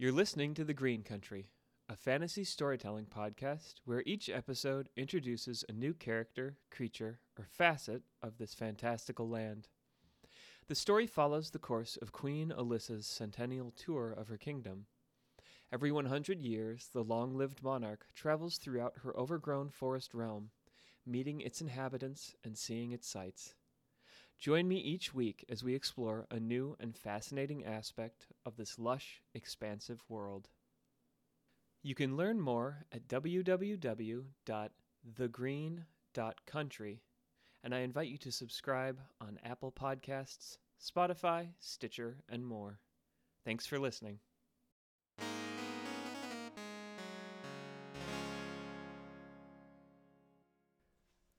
You're listening to The Green Country, a fantasy storytelling podcast where each episode introduces a new character, creature, or facet of this fantastical land. The story follows the course of Queen Elissa's centennial tour of her kingdom. Every 100 years, the long lived monarch travels throughout her overgrown forest realm, meeting its inhabitants and seeing its sights. Join me each week as we explore a new and fascinating aspect of this lush, expansive world. You can learn more at www.thegreen.country, and I invite you to subscribe on Apple Podcasts, Spotify, Stitcher, and more. Thanks for listening.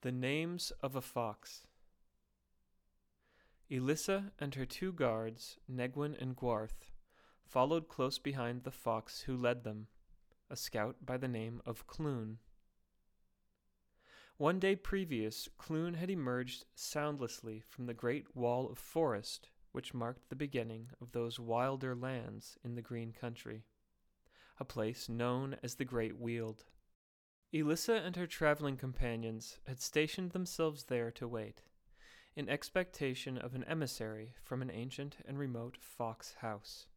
The Names of a Fox Elissa and her two guards, Negwin and Gwarth, followed close behind the fox who led them, a scout by the name of Clune. One day previous, Clune had emerged soundlessly from the great wall of forest which marked the beginning of those wilder lands in the green country, a place known as the Great Weald. Elissa and her traveling companions had stationed themselves there to wait, in expectation of an emissary from an ancient and remote fox house,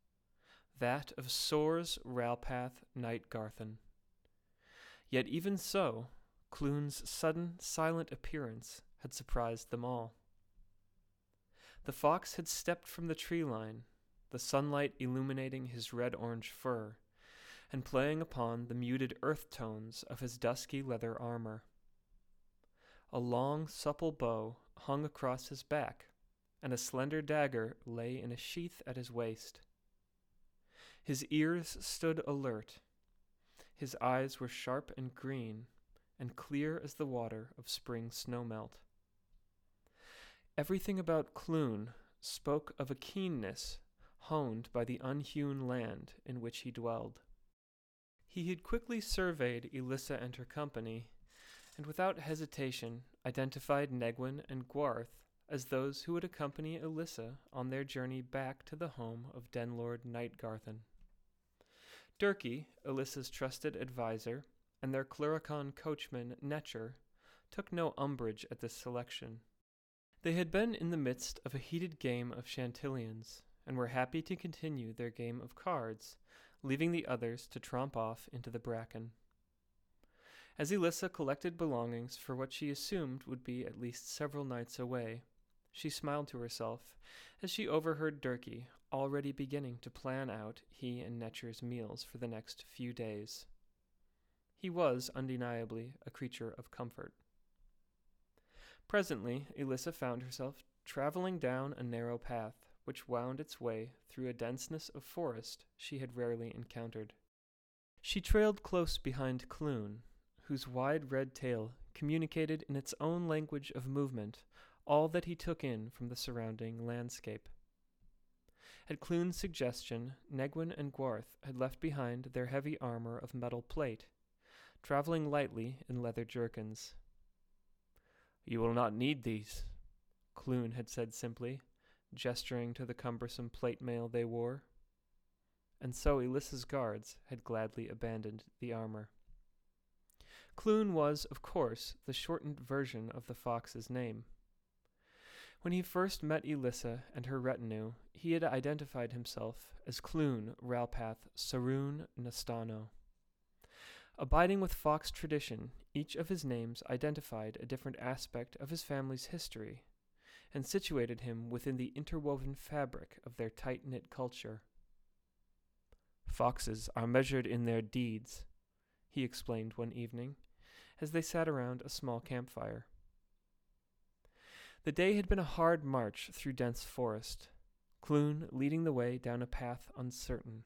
that of Sors Ralpath Nightgarthen. Yet even so, Clune's sudden, silent appearance had surprised them all. The fox had stepped from the tree line, the sunlight illuminating his red orange fur, and playing upon the muted earth tones of his dusky leather armor. A long, supple bow hung across his back, and a slender dagger lay in a sheath at his waist. His ears stood alert. His eyes were sharp and green, and clear as the water of spring snowmelt. Everything about Clune spoke of a keenness honed by the unhewn land in which he dwelled. He had quickly surveyed Elissa and her company, and without hesitation identified Negwin and Gwarth as those who would accompany Elissa on their journey back to the home of Denlord Nightgarthen. Durkee, Elissa's trusted adviser, and their Cluricaun coachman Netcher took no umbrage at this selection. They had been in the midst of a heated game of Chantillions, and were happy to continue their game of cards, leaving the others to tromp off into the bracken. As Elissa collected belongings for what she assumed would be at least several nights away, she smiled to herself as she overheard Durkee already beginning to plan out he and Netcher's meals for the next few days. He was undeniably a creature of comfort. Presently, Elissa found herself traveling down a narrow path which wound its way through a denseness of forest she had rarely encountered. She trailed close behind Clune, whose wide red tail communicated in its own language of movement all that he took in from the surrounding landscape. At Clune's suggestion, Negwin and Gwarth had left behind their heavy armor of metal plate, traveling lightly in leather jerkins. You will not need these, Clune had said simply, gesturing to the cumbersome plate mail they wore. And so Elissa's guards had gladly abandoned the armor. Clune was, of course, the shortened version of the fox's name. When he first met Elissa and her retinue, he had identified himself as Clune Ralpath Saroon Nastano. Abiding with fox tradition, each of his names identified a different aspect of his family's history and situated him within the interwoven fabric of their tight knit culture. Foxes are measured in their deeds, he explained one evening, as they sat around a small campfire. The day had been a hard march through dense forest, Clune leading the way down a path uncertain.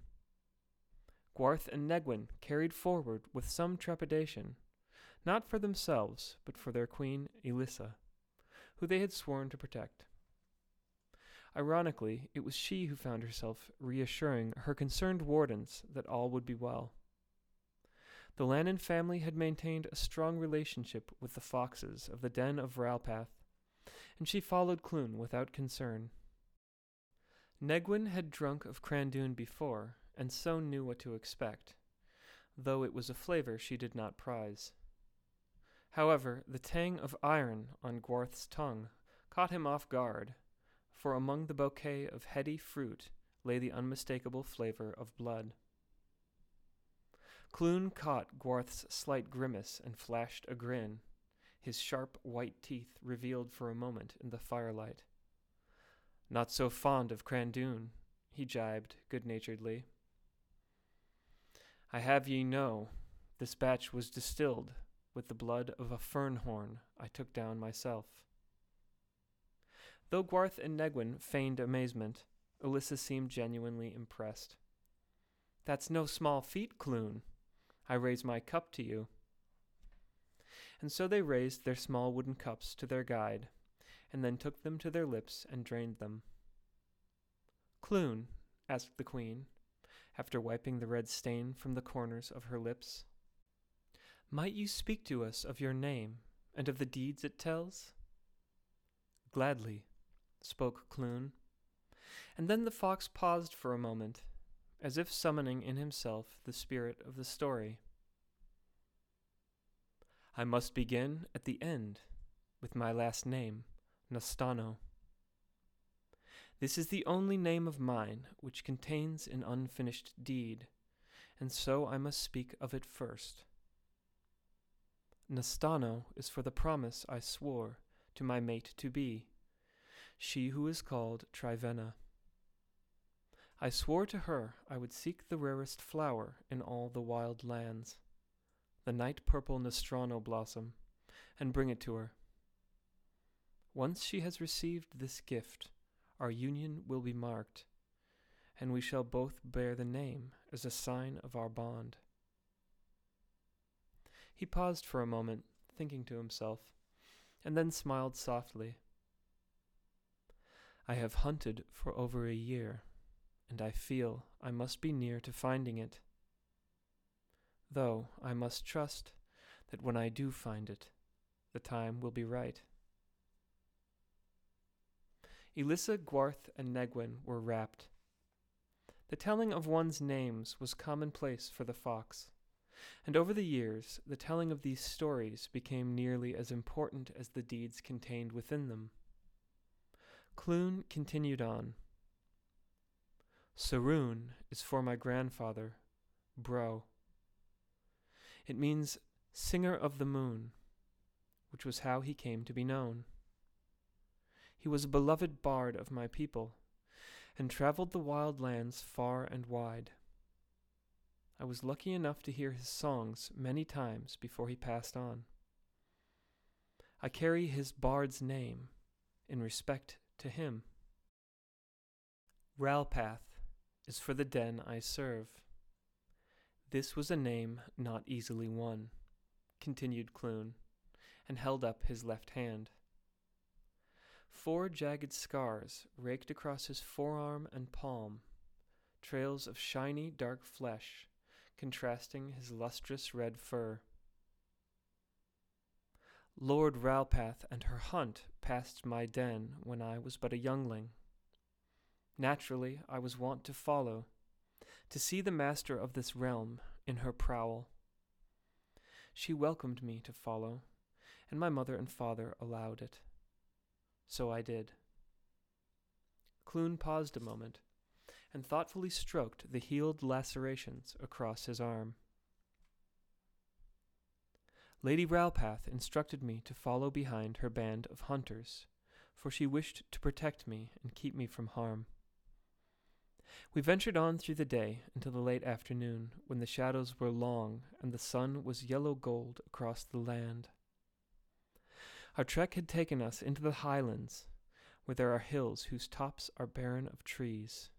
Gwarth and Negwin carried forward with some trepidation, not for themselves, but for their queen Elissa, who they had sworn to protect. Ironically, it was she who found herself reassuring her concerned wardens that all would be well. The Lannon family had maintained a strong relationship with the foxes of the den of Ralpath, and she followed Clune without concern. Negwin had drunk of Crandoon before, and so knew what to expect, though it was a flavor she did not prize. However, the tang of iron on Gwarth's tongue caught him off guard, for among the bouquet of heady fruit lay the unmistakable flavor of blood. Clune caught Gwarth's slight grimace and flashed a grin, his sharp white teeth revealed for a moment in the firelight. Not so fond of Crandoon, he jibed good naturedly. I have ye know, this batch was distilled with the blood of a fernhorn I took down myself. Though Gwarth and Negwyn feigned amazement, Elissa seemed genuinely impressed. That's no small feat, Clune. I raise my cup to you. And so they raised their small wooden cups to their guide, and then took them to their lips and drained them. Clune, asked the queen, after wiping the red stain from the corners of her lips, might you speak to us of your name and of the deeds it tells? Gladly, spoke Clune. And then the fox paused for a moment, as if summoning in himself the spirit of the story. I must begin at the end with my last name, Nastano. This is the only name of mine which contains an unfinished deed, and so I must speak of it first. Nastano is for the promise I swore to my mate to be, she who is called Trivenna. I swore to her I would seek the rarest flower in all the wild lands, the night purple Nostrano blossom, and bring it to her. Once she has received this gift, our union will be marked, and we shall both bear the name as a sign of our bond. He paused for a moment, thinking to himself, and then smiled softly. I have hunted for over a year, and I feel I must be near to finding it. Though I must trust that when I do find it, the time will be right. Elissa, Gwarth, and Negwyn were rapt. The telling of one's names was commonplace for the fox and over the years, the telling of these stories became nearly as important as the deeds contained within them. Clune continued on. Saroon is for my grandfather, Bro. It means singer of the moon, which was how he came to be known. He was a beloved bard of my people, and traveled the wild lands far and wide. I was lucky enough to hear his songs many times before he passed on. I carry his bard's name in respect to him. Ralpath is for the den I serve. This was a name not easily won, continued Clune, and held up his left hand. Four jagged scars raked across his forearm and palm, trails of shiny dark flesh contrasting his lustrous red fur. Lord Ralpath and her hunt passed my den when I was but a youngling. Naturally, I was wont to follow, to see the master of this realm in her prowl. She welcomed me to follow, and my mother and father allowed it. So I did. Clune paused a moment, and thoughtfully stroked the healed lacerations across his arm. Lady Ralpath instructed me to follow behind her band of hunters, for she wished to protect me and keep me from harm. We ventured on through the day until the late afternoon, when the shadows were long and the sun was yellow gold across the land. Our trek had taken us into the highlands, where there are hills whose tops are barren of trees.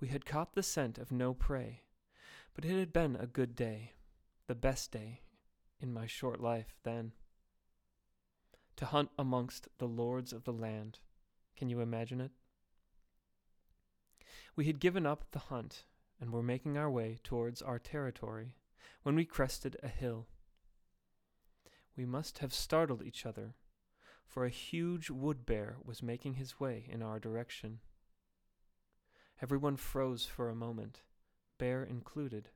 We had caught the scent of no prey, but it had been a good day, the best day in my short life then. To hunt amongst the lords of the land. Can you imagine it? We had given up the hunt and were making our way towards our territory when we crested a hill. We must have startled each other, for a huge wood bear was making his way in our direction. Everyone froze for a moment, Bear included.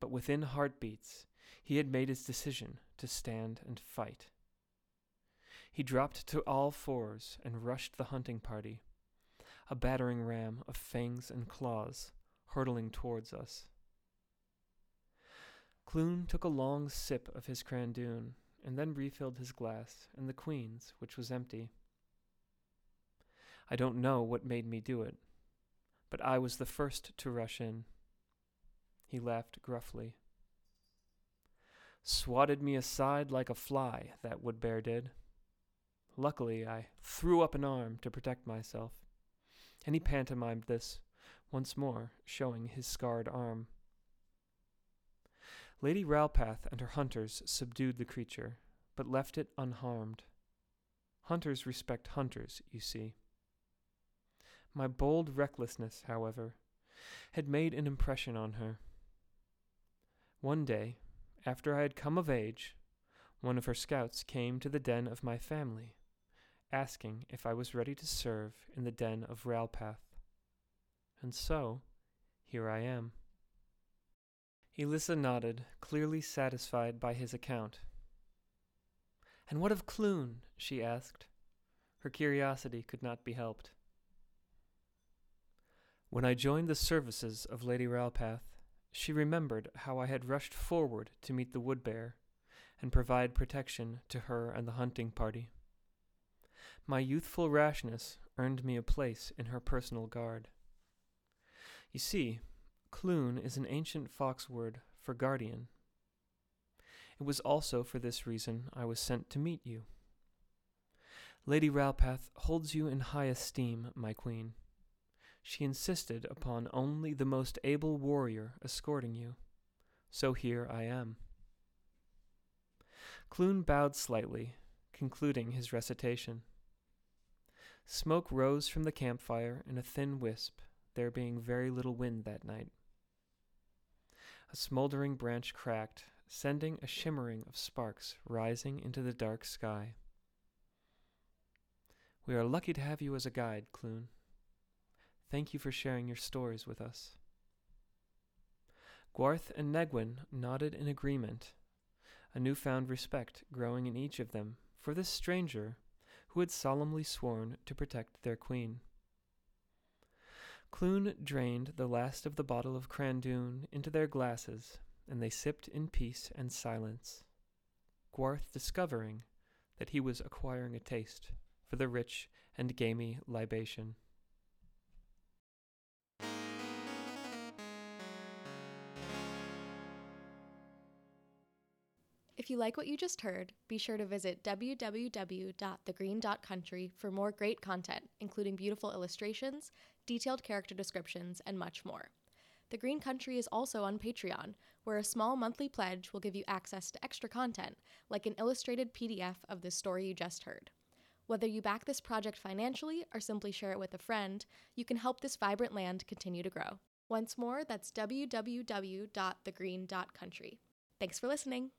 But within heartbeats, he had made his decision to stand and fight. He dropped to all fours and rushed the hunting party, a battering ram of fangs and claws, hurtling towards us. Clune took a long sip of his crandoon and then refilled his glass and the queen's, which was empty. I don't know what made me do it, but I was the first to rush in. He laughed gruffly. Swatted me aside like a fly, that wood bear did. Luckily, I threw up an arm to protect myself, and he pantomimed this, once more showing his scarred arm. Lady Ralpath and her hunters subdued the creature, but left it unharmed. Hunters respect hunters, you see. My bold recklessness, however, had made an impression on her. One day, after I had come of age, one of her scouts came to the den of my family, asking if I was ready to serve in the den of Ralpath. And so, here I am. Elissa nodded, clearly satisfied by his account. And what of Clune? she asked. Her curiosity could not be helped. When I joined the services of Lady Ralpath, she remembered how I had rushed forward to meet the wood bear and provide protection to her and the hunting party. My youthful rashness earned me a place in her personal guard. You see, Clune is an ancient fox word for guardian. It was also for this reason I was sent to meet you. Lady Ralpath holds you in high esteem, my queen. She insisted upon only the most able warrior escorting you. So here I am. Clune bowed slightly, concluding his recitation. Smoke rose from the campfire in a thin wisp, there being very little wind that night. A smoldering branch cracked, sending a shimmering of sparks rising into the dark sky. We are lucky to have you as a guide, Clune. Thank you for sharing your stories with us. Gwarth and Negwyn nodded in agreement, a newfound respect growing in each of them for this stranger who had solemnly sworn to protect their queen. Clune drained the last of the bottle of Crandoon into their glasses, and they sipped in peace and silence, Gwarth discovering that he was acquiring a taste for the rich and gamey libation. If you like what you just heard, be sure to visit www.thegreen.country for more great content, including beautiful illustrations, detailed character descriptions, and much more. The Green Country is also on Patreon, where a small monthly pledge will give you access to extra content, like an illustrated PDF of the story you just heard. Whether you back this project financially or simply share it with a friend, you can help this vibrant land continue to grow. Once more, that's www.thegreen.country. Thanks for listening.